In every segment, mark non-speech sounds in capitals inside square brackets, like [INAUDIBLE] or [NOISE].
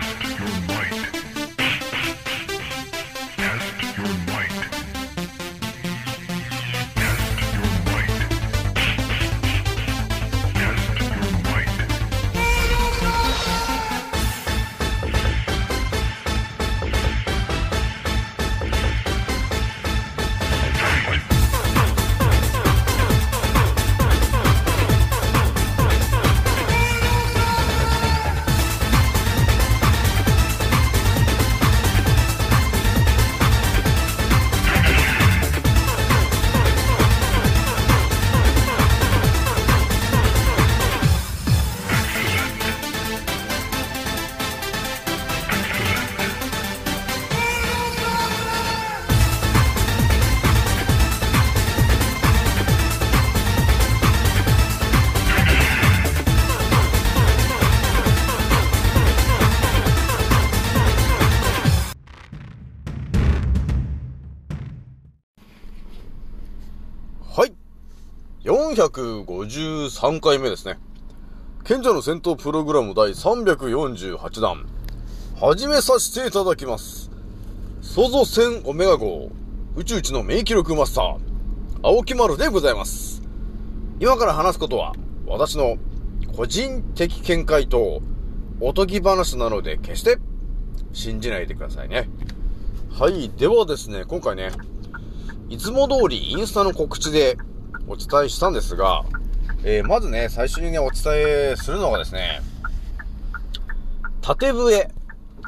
Test your might. 453回目ですね。賢者の戦闘プログラム第348弾。始めさせていただきます。創造戦オメガ号、宇宙一の名記録マスター、青木丸でございます。今から話すことは、私の個人的見解と、おとぎ話なので決して信じないでくださいね。はい。ではですね、今回ね、いつも通りインスタの告知でお伝えしたんですが、えーまずね、最初にね、お伝えするのがですね、縦笛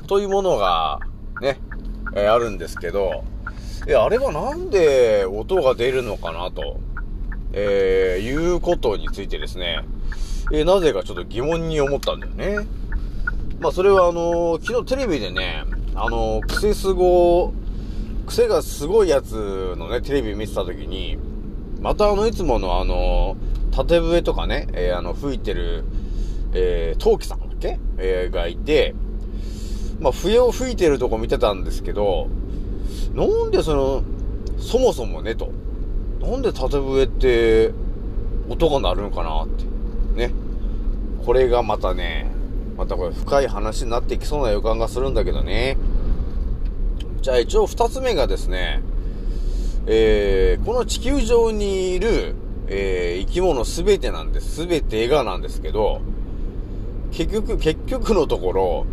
というものがね、えーあるんですけど、えあれはなんで音が出るのかなと、えーいうことについてですね、えなぜかちょっと疑問に思ったんだよね。まあそれはあの昨日テレビでね、あのークセス語癖がすごいやつのね、テレビ見てた時に、またあの、いつものあの、縦笛とかね、えーあの、吹いてる、えー、陶器さんだっけ？えーがいて、まあ、笛を吹いてるとこ見てたんですけど、なんでその、そもそもね、と。なんで縦笛って、音が鳴るのかなって。ね。これがまたね、またこれ深い話になってきそうな予感がするんだけどね。じゃあ一応二つ目がですね、えー、この地球上にいる、えー、生き物すべてなんです。すべてがなんですけど、結局、結局のところ、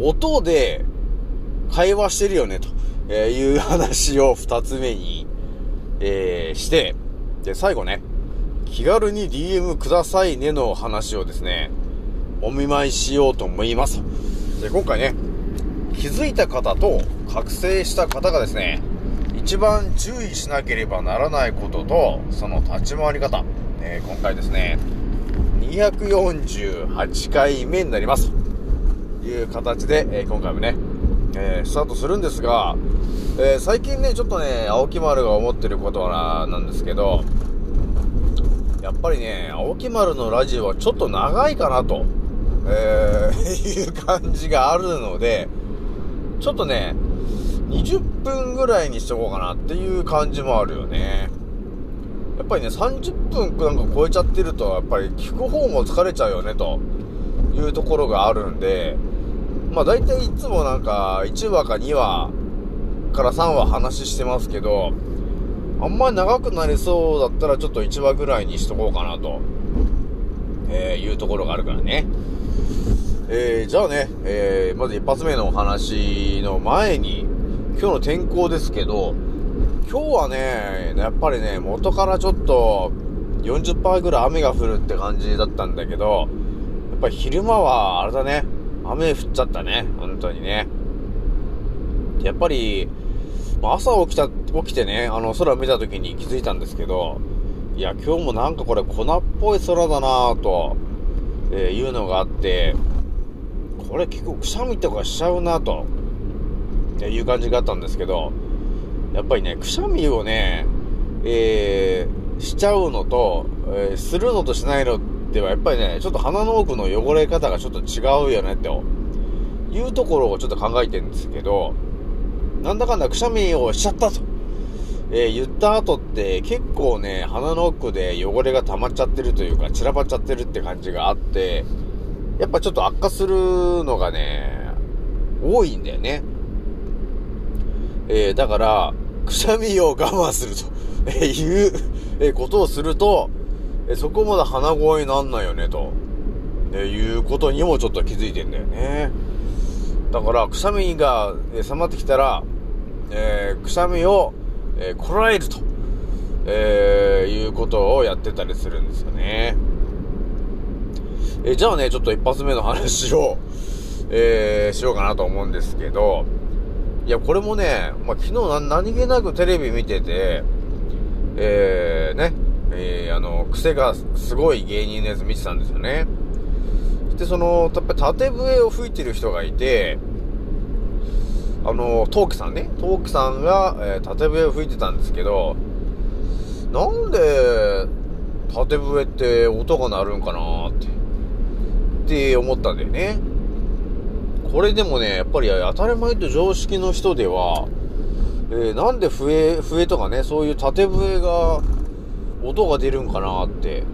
音で会話してるよね、とえいう話を二つ目に、えー、して、で、最後ね、気軽に DM くださいねの話をですね、お見舞いしようと思います。で、今回ね、気づいた方と覚醒した方がですね、一番注意しなければならないことと、その立ち回り方、えー今回ですね、248回目になります。という形で、えー今回もね、えースタートするんですが、え最近ね、ちょっとね、青木丸が思ってることはなんですけど、やっぱりね、青木丸のラジオはちょっと長いかなと、えー [LAUGHS] いう感じがあるので、ちょっとね、20分ぐらいにしとこうかなっていう感じもあるよね。やっぱりね、30分なんか超えちゃってると、やっぱり聞く方も疲れちゃうよね、というところがあるんで、まあ大体いつもなんか1話か2話から3話話してますけど、あんまり長くなりそうだったらちょっと1話ぐらいにしとこうかなと、えーいうところがあるからね。えー、じゃあね、えー、まず一発目のお話の前に、今日の天候ですけど、今日はね、やっぱりね、元からちょっと40%ぐらい雨が降るって感じだったんだけど、やっぱり昼間はあれだね、雨降っちゃったね、本当にね。やっぱり、朝起きた、起きてね、あの空見た時に気づいたんですけど、いや、今日もなんかこれ粉っぽい空だなぁと、えーいうのがあって、これ結構くしゃみとかしちゃうなと、いう感じがあったんですけど、やっぱりね、くしゃみをね、えーしちゃうのと、えーするのとしないのでは、やっぱりね、ちょっと鼻の奥の汚れ方がちょっと違うよね、というところをちょっと考えてるんですけど、なんだかんだくしゃみをしちゃったと、えー言った後って結構ね、鼻の奥で汚れが溜まっちゃってるというか、散らばっちゃってるって感じがあって、やっぱちょっと悪化するのがね、多いんだよね。えー、だから、くしゃみを我慢すると、[LAUGHS] えいう、えことをすると、えそこまで鼻声になんないよね、と、えいうことにもちょっと気づいてんだよね。だから、くしゃみが、えまってきたら、えーくしゃみを、えーこらえると、えいうことをやってたりするんですよね。えじゃあね、ちょっと一発目の話を、えーしようかなと思うんですけど、いや、これもね、まあ、昨日何気なくテレビ見てて、えー、ね、えー、あの、癖がすごい芸人のやつ見てたんですよね。で、その、やっぱり縦笛を吹いてる人がいて、あの、トークさんね、トークさんが、えー縦笛を吹いてたんですけど、なんで、縦笛って音が鳴るんかなって、って思ったんだよね。これでもね、やっぱり当たり前と常識の人では、えーなんで笛、笛とかね、そういう縦笛が、音が出るんかなって、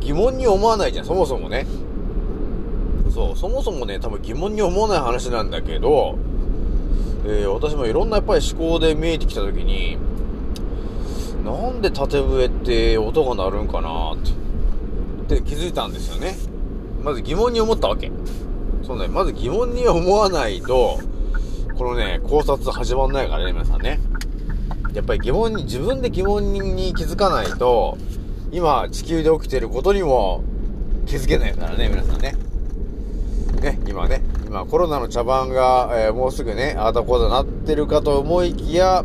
疑問に思わないじゃん、そもそもね。そう、そもそもね、多分疑問に思わない話なんだけど、えー私もいろんなやっぱり思考で見えてきたときに、なんで縦笛って音が鳴るんかなって、って気づいたんですよね。まず疑問に思ったわけ。そうね、まず疑問に思わないと、このね、考察始まんないからね、皆さんね。やっぱり疑問に、自分で疑問に気づかないと、今、地球で起きてることにも気づけないからね、皆さんね。ね、今ね、今コロナの茶番が、えーもうすぐね、ああだこうだなってるかと思いきや、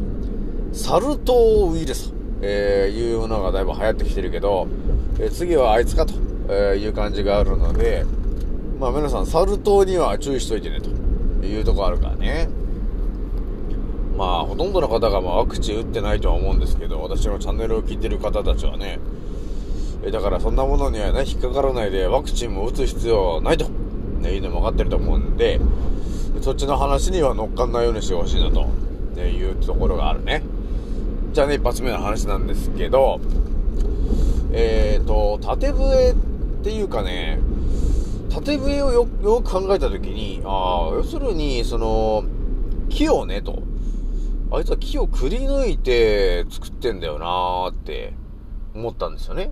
サル痘ウイルスと、えーいうものがだいぶ流行ってきてるけど、えー次はあいつかと、えいう感じがあるので、まあ皆さん、サル痘には注意しといてね、というとこあるからね。まあ、ほとんどの方がまあワクチン打ってないとは思うんですけど、私のチャンネルを聞いてる方たちはね、えだからそんなものにはね、引っかからないで、ワクチンも打つ必要ないと、ね、いうのも分かってると思うんで、そっちの話には乗っかんないようにしてほしいなと、ね、いうところがあるね。じゃあね、一発目の話なんですけど、えーと、縦笛っていうかね、縦笛をよく考えたときに、ああ、要するに、その、木をね、と。あいつは木をくり抜いて作ってんだよなーって思ったんですよね。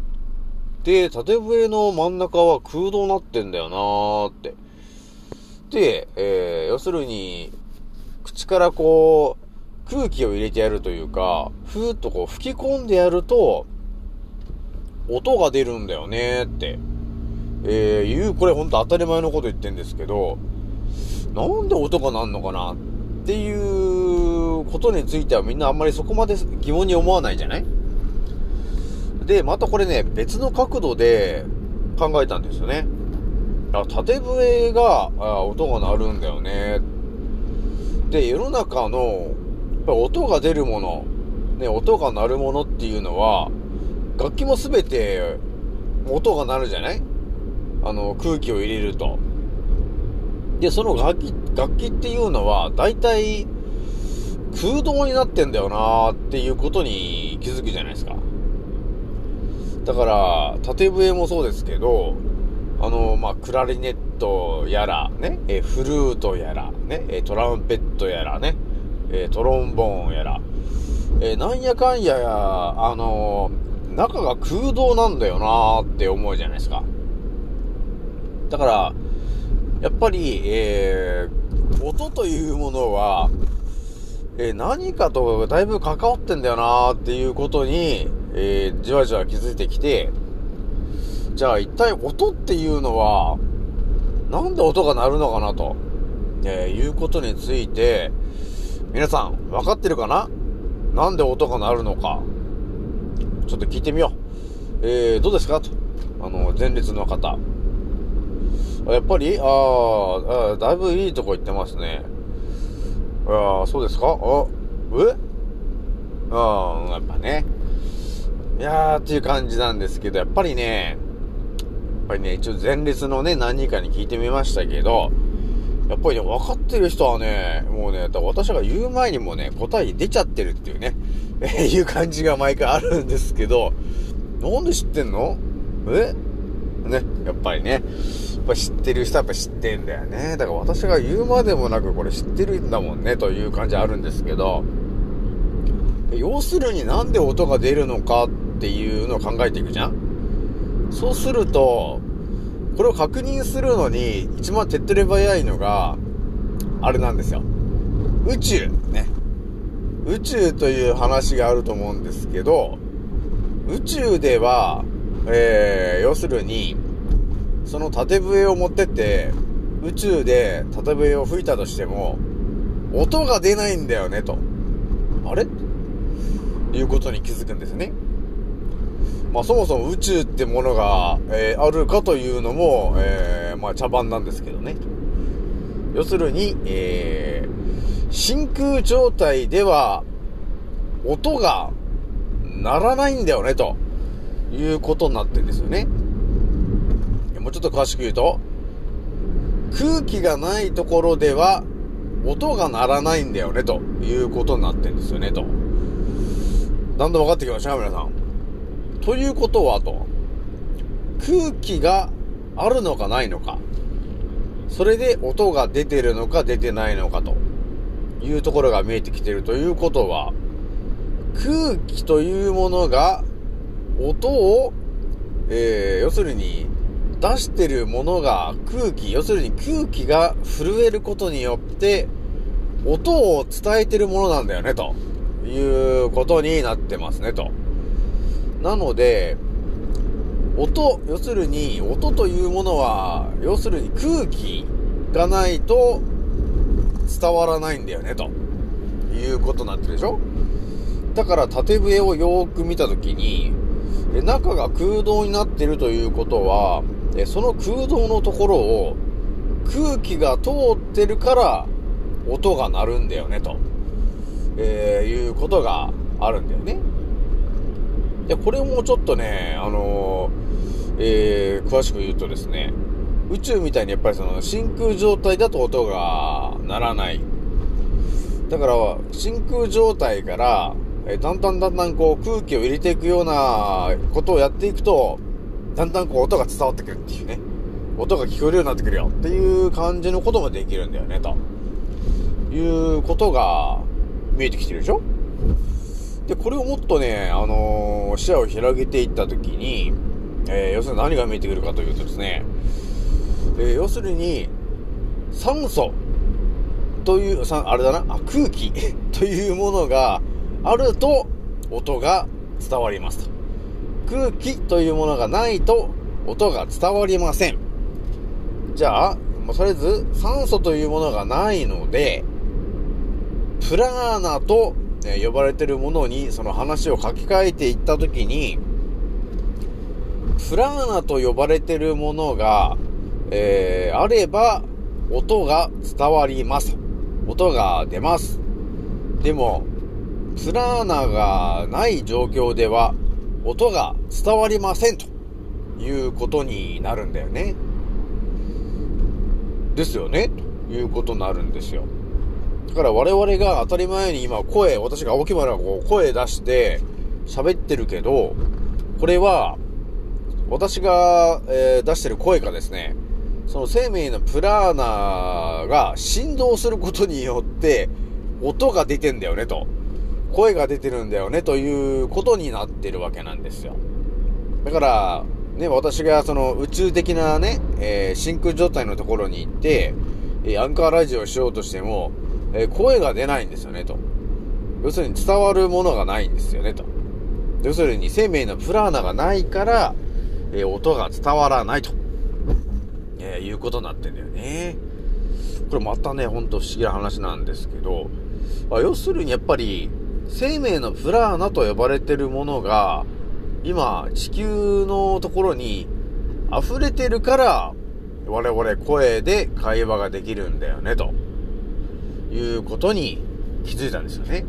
で、縦笛の真ん中は空洞になってんだよなーって。で、えー、要するに、口からこう、空気を入れてやるというか、ふーっとこう吹き込んでやると、音が出るんだよねーって。えー、いう、これほんと当たり前のこと言ってんですけど、なんで音がなんのかなっていうことについてはみんなあんまりそこまで疑問に思わないじゃない？で、またこれね、別の角度で考えたんですよね。あ、縦笛が、あ音が鳴るんだよね。で、世の中の、やっぱ音が出るもの、ね、音が鳴るものっていうのは、楽器もすべて音が鳴るじゃない？あの、空気を入れると。で、その楽器、楽器っていうのは、大体、空洞になってんだよなーっていうことに気づくじゃないですか。だから、縦笛もそうですけど、あの、まあ、クラリネットやら、ね、えフルートやら、ね、えトランペットやらね、えトロンボーンやら、えなんやかんやや、あの中が空洞なんだよなーって思うじゃないですか。だから、やっぱり、えー、音というものは、えー何かとだいぶ関わってんだよなっていうことに、えーじわじわ気づいてきて、じゃあ一体音っていうのは、なんで音が鳴るのかなと、えーいうことについて、皆さん、分かってるかな？なんで音が鳴るのか。ちょっと聞いてみよう。えー、どうですか？と。あの、前列の方。やっぱり？ああ、だいぶいいとこ行ってますね。ああ、そうですか？あ、え？ああ、やっぱね。いやーっていう感じなんですけど、やっぱりね、やっぱりね、一応前列のね、何人かに聞いてみましたけど、やっぱりね、分かってる人はね、もうね、だ私が言う前にもね、答え出ちゃってるっていうね、え [LAUGHS] いう感じが毎回あるんですけど、なんで知ってんの？え？ね、やっぱりね。ぱ知ってる人はやっぱ知ってんだよね。だから私が言うまでもなくこれ知ってるんだもんね、という感じあるんですけど、要するになんで音が出るのかっていうのを考えていくじゃんそうすると、これを確認するのに一番手っ取り早いのが、あれなんですよ。宇宙、ね。宇宙という話があると思うんですけど、宇宙では、えー、要するに、その縦笛を持ってって、宇宙で縦笛を吹いたとしても、音が出ないんだよね、と。あれ？いうことに気づくんですね。まあそもそも宇宙ってものが、えーあるかというのも、えーまあ茶番なんですけどね。要するに、えー真空状態では、音が鳴らないんだよね、ということになってるんですよね。もうちょっと詳しく言うと、空気がないところでは、音が鳴らないんだよね、ということになってるんですよね、と。だんだん分かってきました皆さん。ということは、と。空気があるのかないのか。それで音が出てるのか出てないのかというところが見えてきてるということは、空気というものが音を、えー、要するに出してるものが空気、要するに空気が震えることによって音を伝えてるものなんだよね、と。いうことになってますね、と。なので、音、要するに、音というものは、要するに空気がないと伝わらないんだよね、と。いうことになってるでしょ。だから縦笛をよーく見たときに、中が空洞になってるということは、えその空洞のところを空気が通ってるから音が鳴るんだよね、と、えーいうことがあるんだよね。で、これもちょっとね、あのーえー詳しく言うとですね、宇宙みたいにやっぱりその真空状態だと音が鳴らない。だから、真空状態から、えだんだんだんだんこう空気を入れていくようなことをやっていくと、だんだんこう音が伝わってくるっていうね。音が聞こえるようになってくるよっていう感じのこともできるんだよね、ということが見えてきてるでしょ？で、これをもっとね、あのー視野を広げていったときに、えー要するに何が見えてくるかというとですね、えー要するに、酸素という、さあれだな、あ、空気 [LAUGHS] というものがあると音が伝わりますと。空気というものがないと音が伝わりません。じゃあ、もうとりあえず酸素というものがないので、プラーナと、呼ばれてるものにその話を書き換えていったときに、プラーナと呼ばれてるものが、えーあれば、音が伝わります。音が出ます。でも、プラーナがない状況では、音が伝わりませんということになるんだよね。ですよねということになるんですよ。だから我々が当たり前に今声、私が青木丸がこう声出して喋ってるけど、これは私が、えー出してる声がですね、その生命のプラーナが振動することによって音が出てんだよねと。声が出てるんだよねということになってるわけなんですよ。だから、ね、私がその宇宙的なね、えー真空状態のところに行って、えアンカーラジオをしようとしても、えー声が出ないんですよねと。要するに伝わるものがないんですよねと。要するに生命のプラーナがないから、えー音が伝わらないと、えいうことになってんだよね。これまたね、ほんと不思議な話なんですけど、あ要するにやっぱり、生命のプラーナと呼ばれてるものが、今、地球のところに溢れてるから、我々声で会話ができるんだよね、ということに気づいたんですよね。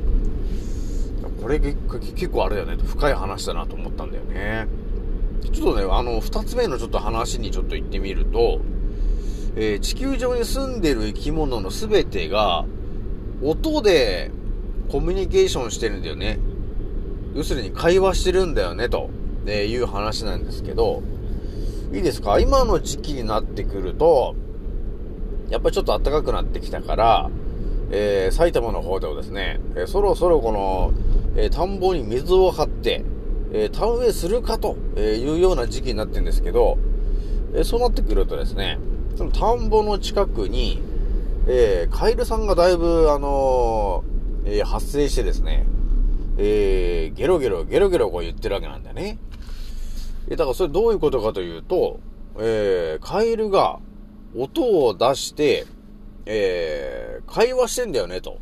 これ結構あれだよね、深い話だなと思ったんだよね。ちょっとね、あの、二つ目のちょっと話にちょっと行ってみると、えー地球上に住んでる生き物の全てが、音でコミュニケーションしてるんだよね。要するに会話してるんだよね、と、えいう話なんですけど、いいですか？今の時期になってくると、やっぱりちょっと暖かくなってきたから、えー、埼玉の方ではですね、えーそろそろこの、えー田んぼに水を張って、え田植えするかというような時期になってるんですけど、えそうなってくるとですね、その田んぼの近くに、えカエルさんがだいぶ、あのーえー発生してですね、えーゲロゲロ、ゲロゲロこう言ってるわけなんだよね。え、だからそれどういうことかというと、えー、カエルが音を出して、えー、会話してんだよね、と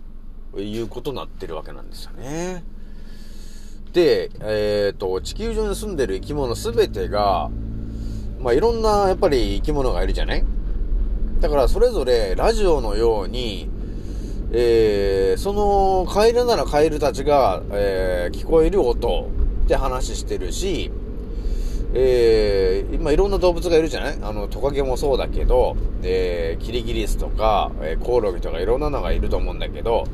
いうことになってるわけなんですよね。で、えっ、と、地球上に住んでる生き物すべてが、まあ、いろんな、やっぱり生き物がいるじゃない？だから、それぞれラジオのように、えー、その、カエルならカエルたちが、えー、聞こえる音って話してるし、えー、今いろんな動物がいるじゃない？あの、トカゲもそうだけど、えー、キリギリスとか、えー、コオロギとかいろんなのがいると思うんだけど、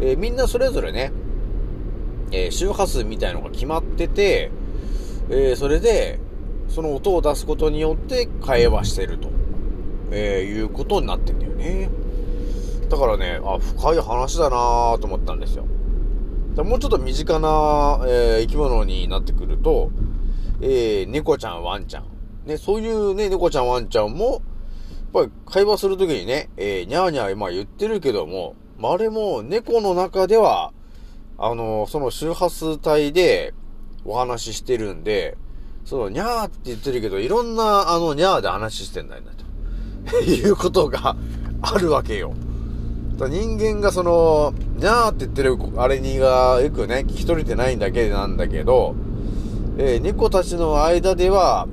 え、みんなそれぞれね、え、周波数みたいのが決まってて、え、それで、その音を出すことによって会話してると、え、いうことになってんだよね。だからね、あ、深い話だなと思ったんですよ。もうちょっと身近な、えー生き物になってくると、えー、猫ちゃん、ワンちゃん。ね、そういうね、猫ちゃん、ワンちゃんも、やっぱり会話するときにね、えー、にゃーにゃー、まあ言ってるけども、まあ、あれも猫の中では、あのその周波数帯でお話ししてるんで、その、にゃーって言ってるけど、いろんな、あの、にゃーで話してんだよね、と [LAUGHS] いうことがあるわけよ。人間がその、にゃーって言ってる、あれにが、よくね、聞き取れてないんだけなんだけど、えー猫たちの間では、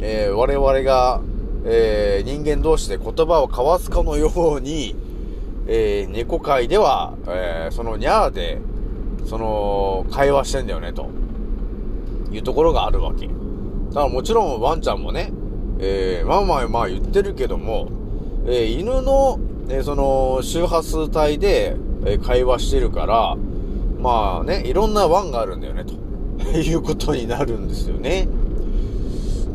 えー我々が、えー人間同士で言葉を交わすかのように、えー猫界では、えーそのにゃーで、その、会話してんだよね、というところがあるわけ。だからもちろんワンちゃんもね、えーまあまあまあ言ってるけども、えー犬の、えその、周波数帯で、え会話してるから、まあね、いろんなワンがあるんだよね、と。[LAUGHS] いうことになるんですよね。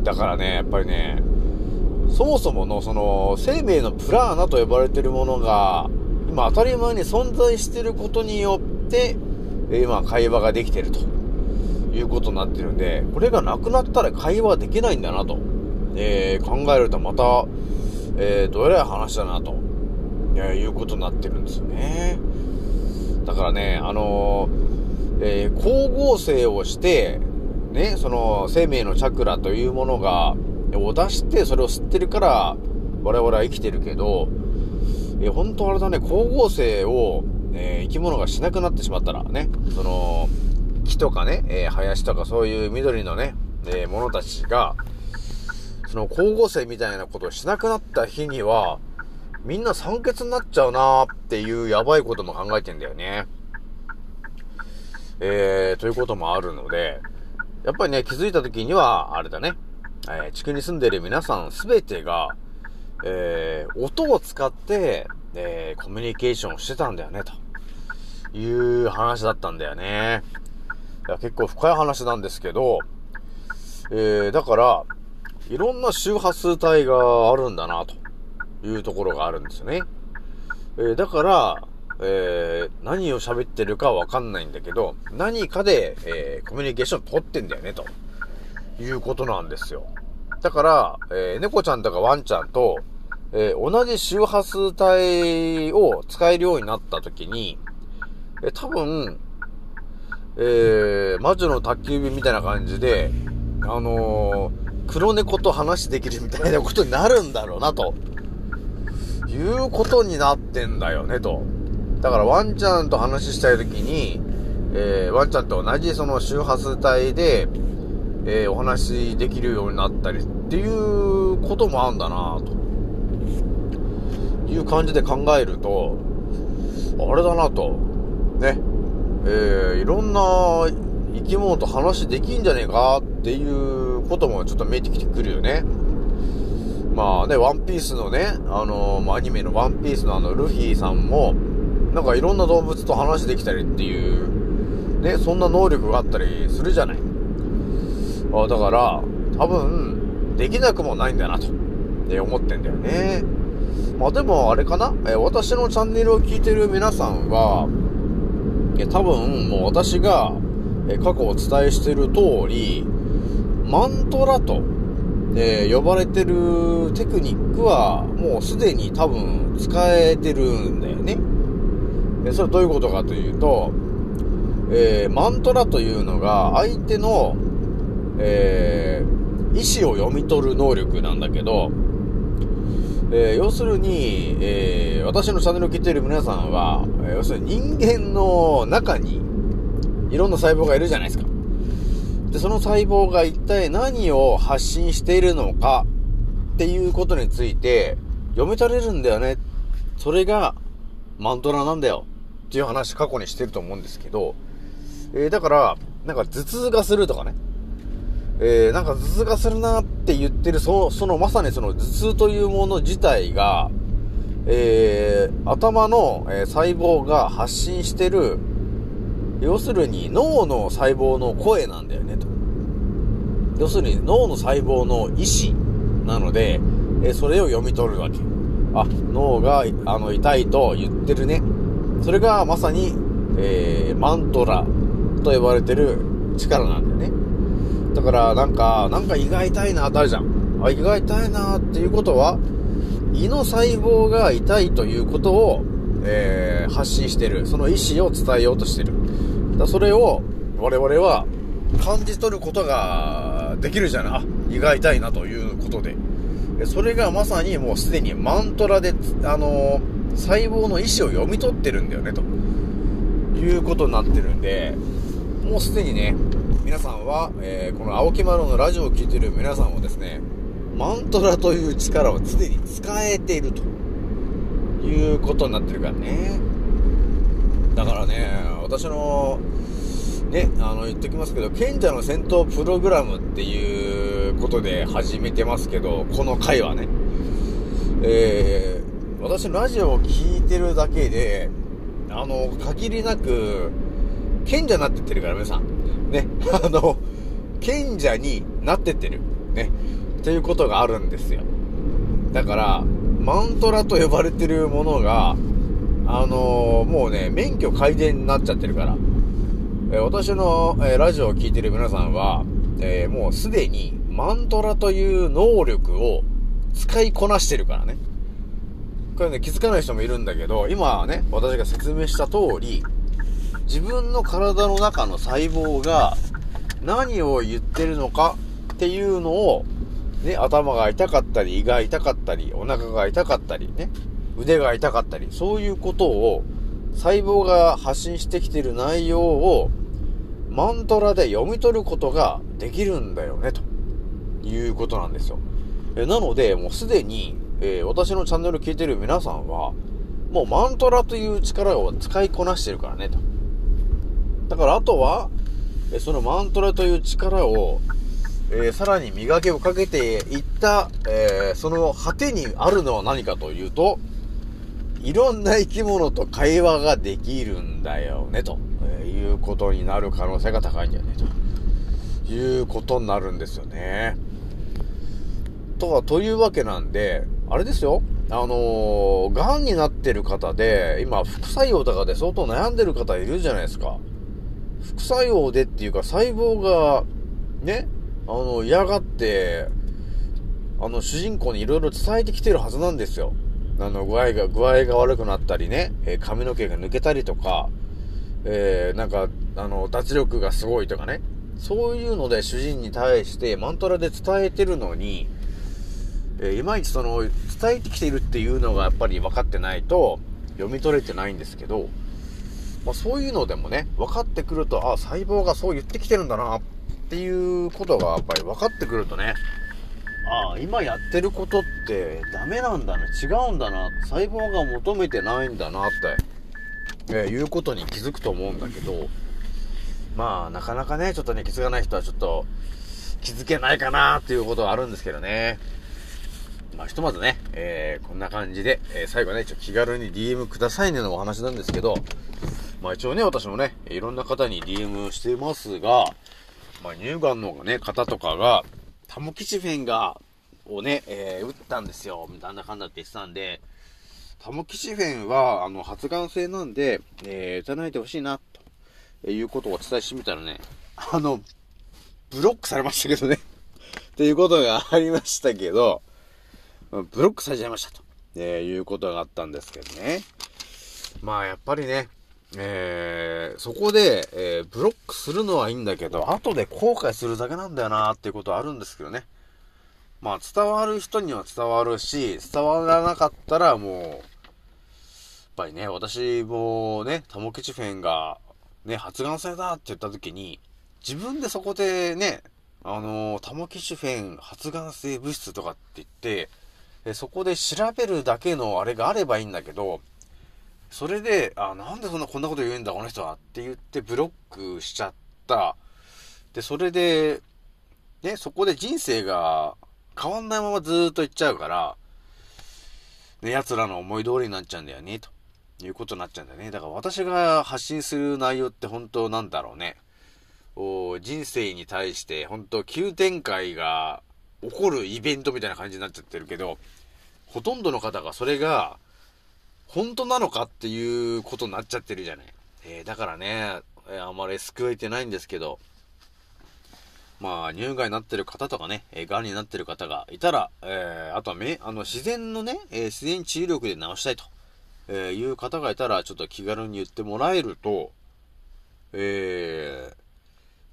だからね、やっぱりね、そもそものその生命のプラーナと呼ばれてるものが今当たり前に存在してることによって今会話ができてると。いうことになってるんでこれがなくなったら会話できないんだなと、えー考えるとまた、えーどえらい話だなと、えいうことになってるんですよね。だからねあのえー光合成をしてね、その生命のチャクラというものが、を出してそれを吸ってるから我々は生きてるけど、えー本当あれだね、光合成を、えー生き物がしなくなってしまったらね、その、木とかね、えー林とかそういう緑のね、えーものたちが、その光合成みたいなことをしなくなった日には、みんな酸欠になっちゃうなーっていうやばいことも考えてんだよね。えー、ということもあるので、やっぱりね、気づいた時には、あれだね、えー地区に住んでいる皆さんすべてが、えー音を使って、えーコミュニケーションしてたんだよね、という話だったんだよね。いや結構深い話なんですけど、えーだから、いろんな周波数帯があるんだな、というところがあるんですよね。えーだから、えー何を喋ってるかわかんないんだけど、何かで、えーコミュニケーション取ってんだよね、ということなんですよ。だから、えー猫ちゃんとかワンちゃんと、えー同じ周波数帯を使えるようになった時に、えー多分、えー魔女の宅急便みたいな感じで、あのー黒猫と話できるみたいなことになるんだろうな、ということになってんだよね、と。だからワンちゃんと話したいときに、えーワンちゃんと同じその周波数帯で、えーお話できるようになったりっていうこともあんだなという感じで考えると、あれだなと、ね、えーいろんな生き物と話できんじゃねえかっていうこともちょっと見えてきてくるよね。まあね、ワンピースのね、あのまアニメのワンピースのあのルフィさんも、なんかいろんな動物と話できたりっていう、ね、そんな能力があったりするじゃない。あだから、多分、できなくもないんだなと、え思ってんだよね。まあでもあれかな、え私のチャンネルを聞いてる皆さんは、え多分もう私が、え過去お伝えしてる通り、マントラと、え呼ばれてるテクニックはもうすでに多分使えてるんだよね。えそれはどういうことかというと、えーマントラというのが相手の、えー意思を読み取る能力なんだけど、えー要するに、えー私のチャンネルを聞いている皆さんは、えー要するに人間の中にいろんな細胞がいるじゃないですか。で、その細胞が一体何を発信しているのかっていうことについて読み取れるんだよね。それがマントラなんだよ。っていう話過去にしてると思うんですけど、えーだから、なんか頭痛がするとかね。えーなんか頭痛がするなって言ってる、その、そのまさにその頭痛というもの自体が、えー頭の、え細胞が発信してる、要するに脳の細胞の声なんだよねと。要するに脳の細胞の意思なので、えそれを読み取るわけ。あ、脳があの痛いと言ってるね。それがまさに、えーマントラと呼ばれてる力なんだよね。だからなんか、なんか胃が痛いなってあるじゃん。あ、胃が痛いなっていうことは、胃の細胞が痛いということを、えー発信してる。その意思を伝えようとしてる。だそれを我々は感じ取ることができるじゃない？あ、胃が痛いなということで。それがまさにもうすでにマントラで、あのー細胞の意思を読み取ってるんだよね、ということになってるんで、もうすでにね、皆さんは、えーこの青木丸のラジオを聴いてる皆さんはですね、マントラという力をすでに使えているということになってるからね。だからね、私の、ね、あの、言ってきますけど、賢者の戦闘プログラムっていうことで始めてますけど、この回はね。えー、私ラジオを聞いてるだけで、あの、限りなく、賢者になってってるから、皆さん。ね、[LAUGHS] あの、賢者になってってる。ね。っていうことがあるんですよ。だから、マントラと呼ばれてるものが、あのもうね、免許改善になっちゃってるから。えー私の、えーラジオを聞いてる皆さんは、えもうすでにマントラという能力を使いこなしてるからね。これね、気づかない人もいるんだけど、今はね、私が説明した通り、自分の体の中の細胞が何を言ってるのかっていうのを、ね、頭が痛かったり、胃が痛かったり、お腹が痛かったり、ね、腕が痛かったり、そういうことを、細胞が発信してきてる内容を、マントラで読み取ることができるんだよね、ということなんですよ。えなので、もうすでに、えー私のチャンネル聞いてる皆さんは、もうマントラという力を使いこなしてるからね、と。だからあとは、えそのマントラという力を、えーさらに磨きをかけていった、えーその果てにあるのは何かというと、いろんな生き物と会話ができるんだよね、と、えいうことになる可能性が高いんだよね、ということになるんですよね。とは、というわけなんで、あれですよ。あのー、癌になってる方で、今、副作用とかで相当悩んでる方いるじゃないですか。副作用でっていうか、細胞が、ね、あの、嫌がって、あの、主人公にいろいろ伝えてきてるはずなんですよ。あの、具合が、具合が悪くなったりね、えー髪の毛が抜けたりとか、えー、なんか、あの、脱力がすごいとかね。そういうので主人に対してマントラで伝えてるのに、えーいまいちその、伝えてきてるっていうのがやっぱり分かってないと、読み取れてないんですけど、まあそういうのでもね、分かってくると、あ、細胞がそう言ってきてるんだな、っていうことがやっぱり分かってくるとね、ああ、今やってることってダメなんだね、違うんだな、細胞が求めてないんだなって、えーいうことに気づくと思うんだけど、まあ、なかなかね、ちょっとね、気づかない人はちょっと気づけないかなっていうことはあるんですけどね。まあ、ひとまずね、えー、こんな感じで、えー最後ね、ちょっと気軽に DM くださいねのお話なんですけど、まあ一応ね、私もね、いろんな方に DM してますが、まあ乳がんのね、方とかが、タモキシフェンがをね、えー打ったんですよ。なんだかんだって言ってたんで、タモキシフェンは、あの、発がん性なんで、えー打たないでほしいな、ということをお伝えしてみたらね、あの、ブロックされましたけどね。[LAUGHS] っていうことがありましたけど、ブロックされちゃいましたと、えーいうことがあったんですけどね。まあやっぱりね、えー、そこで、えー、ブロックするのはいいんだけど、後で後悔するだけなんだよなっていうことはあるんですけどね。まあ伝わる人には伝わるし、伝わらなかったらもう、やっぱりね、私もね、タモキチフェンが、ね、発がん性だって言った時に、自分でそこでね、あのータモキシフェン発がん性物質とかって言って、そこで調べるだけのあれがあればいいんだけど、それで、あ、なんでそんなこんなこと言うんだ、この人はって言ってブロックしちゃった。で、それで、ね、そこで人生が変わんないままずーっと行っちゃうから、ね、奴らの思い通りになっちゃうんだよね、ということになっちゃうんだよね。だから私が発信する内容って本当なんだろうね。お人生に対して本当急展開が起こるイベントみたいな感じになっちゃってるけど、ほとんどの方がそれが本当なのかっていうことになっちゃってるじゃない。えーだからね、えーあんまり救えてないんですけど、まあ、乳がんになってる方とかね、えー、癌になってる方がいたら、えーあとはめ、あの、自然のね、えー自然治癒力で治したいと、えいう方がいたら、ちょっと気軽に言ってもらえると、えー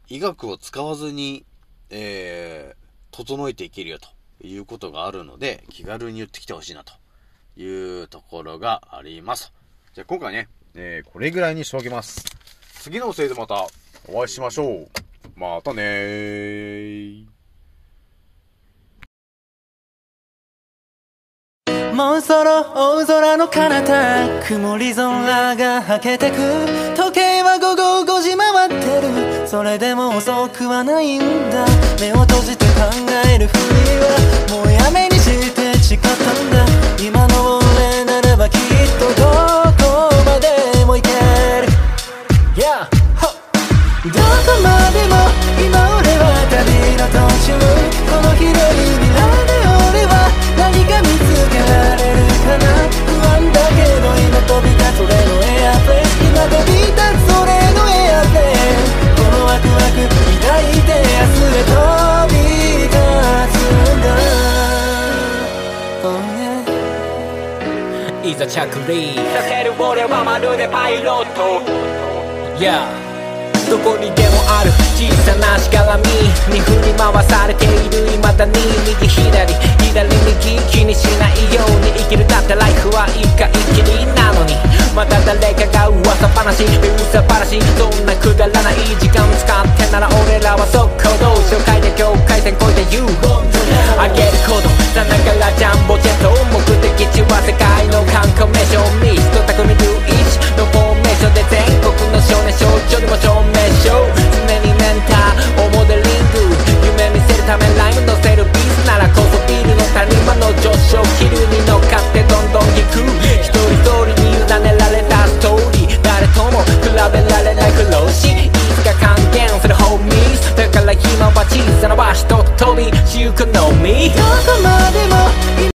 医学を使わずに、えー整えていけるよということがあるので、気軽に言ってきてほしいなというところがあります。じゃあ今回ね、えーこれぐらいにしておきます。次のせいでまたお会いしましょう。またねー。もうそろ大空の彼方曇り空がはけてく時計は午後5時回ってるそれでも遅くはないんだ目を閉じて考えるふりはもう yeah いざ着陸させる俺はまるでパイロット。Yeah. どこにでもある。小さなしがらみに振り回されている未だに右左。左右気にしないように生きる。だってライフは一回きりなのに。また誰かが噂話。噂話。そんなくだらない時間使ってなら俺らは速攻動紹介で境界線越えて You あげることさながらジャンボ。の観光名所ミスト匠ルイチのフォーメーションで全国の少年少女にも証明しよう常にメンターをモデリング夢見せるためライム乗せるビースならこそビルの谷間の上昇気流に乗っかってどんどん行く一人一人に委ねられたストーリー誰とも比べられない苦労しいつか還元するホーミーだから今は小さな場所と飛びしゆくのみ。どこまでも